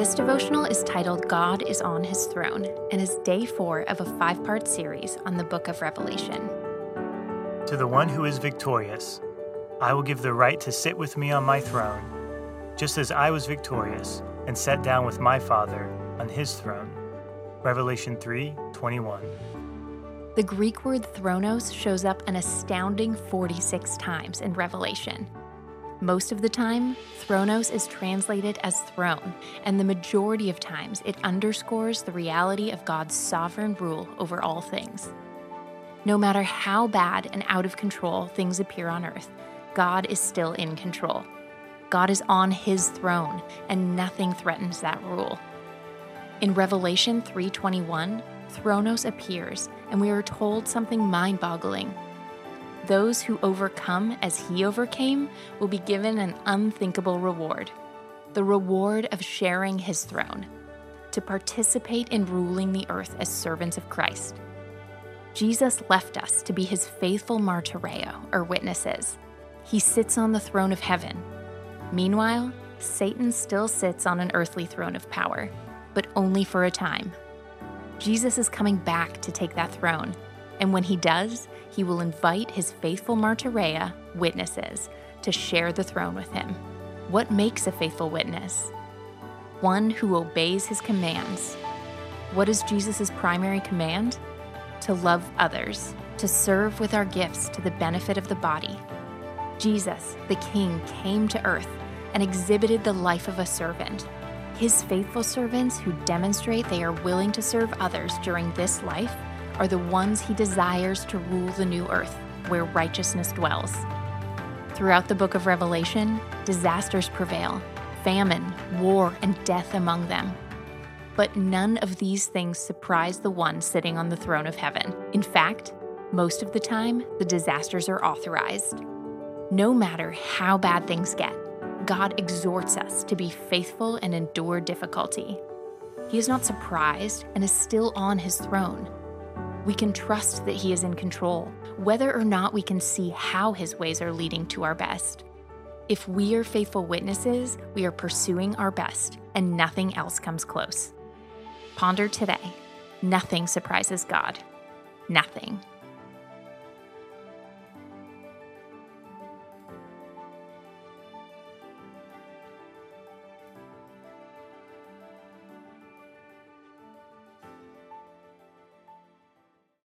This devotional is titled God is on His Throne and is day four of a five part series on the book of Revelation. To the one who is victorious, I will give the right to sit with me on my throne, just as I was victorious and sat down with my Father on his throne. Revelation 3 21. The Greek word thronos shows up an astounding 46 times in Revelation. Most of the time, thronos is translated as throne, and the majority of times it underscores the reality of God's sovereign rule over all things. No matter how bad and out of control things appear on earth, God is still in control. God is on his throne, and nothing threatens that rule. In Revelation 3:21, Thronos appears, and we are told something mind-boggling those who overcome as he overcame will be given an unthinkable reward the reward of sharing his throne, to participate in ruling the earth as servants of Christ. Jesus left us to be his faithful martyreo, or witnesses. He sits on the throne of heaven. Meanwhile, Satan still sits on an earthly throne of power, but only for a time. Jesus is coming back to take that throne, and when he does, he will invite his faithful martyrea, witnesses, to share the throne with him. What makes a faithful witness? One who obeys his commands. What is Jesus' primary command? To love others, to serve with our gifts to the benefit of the body. Jesus, the King, came to earth and exhibited the life of a servant. His faithful servants who demonstrate they are willing to serve others during this life are the ones he desires to rule the new earth, where righteousness dwells. Throughout the book of Revelation, disasters prevail famine, war, and death among them. But none of these things surprise the one sitting on the throne of heaven. In fact, most of the time, the disasters are authorized. No matter how bad things get, God exhorts us to be faithful and endure difficulty. He is not surprised and is still on his throne we can trust that He is in control, whether or not we can see how His ways are leading to our best. If we are faithful witnesses, we are pursuing our best, and nothing else comes close. Ponder today nothing surprises God. Nothing.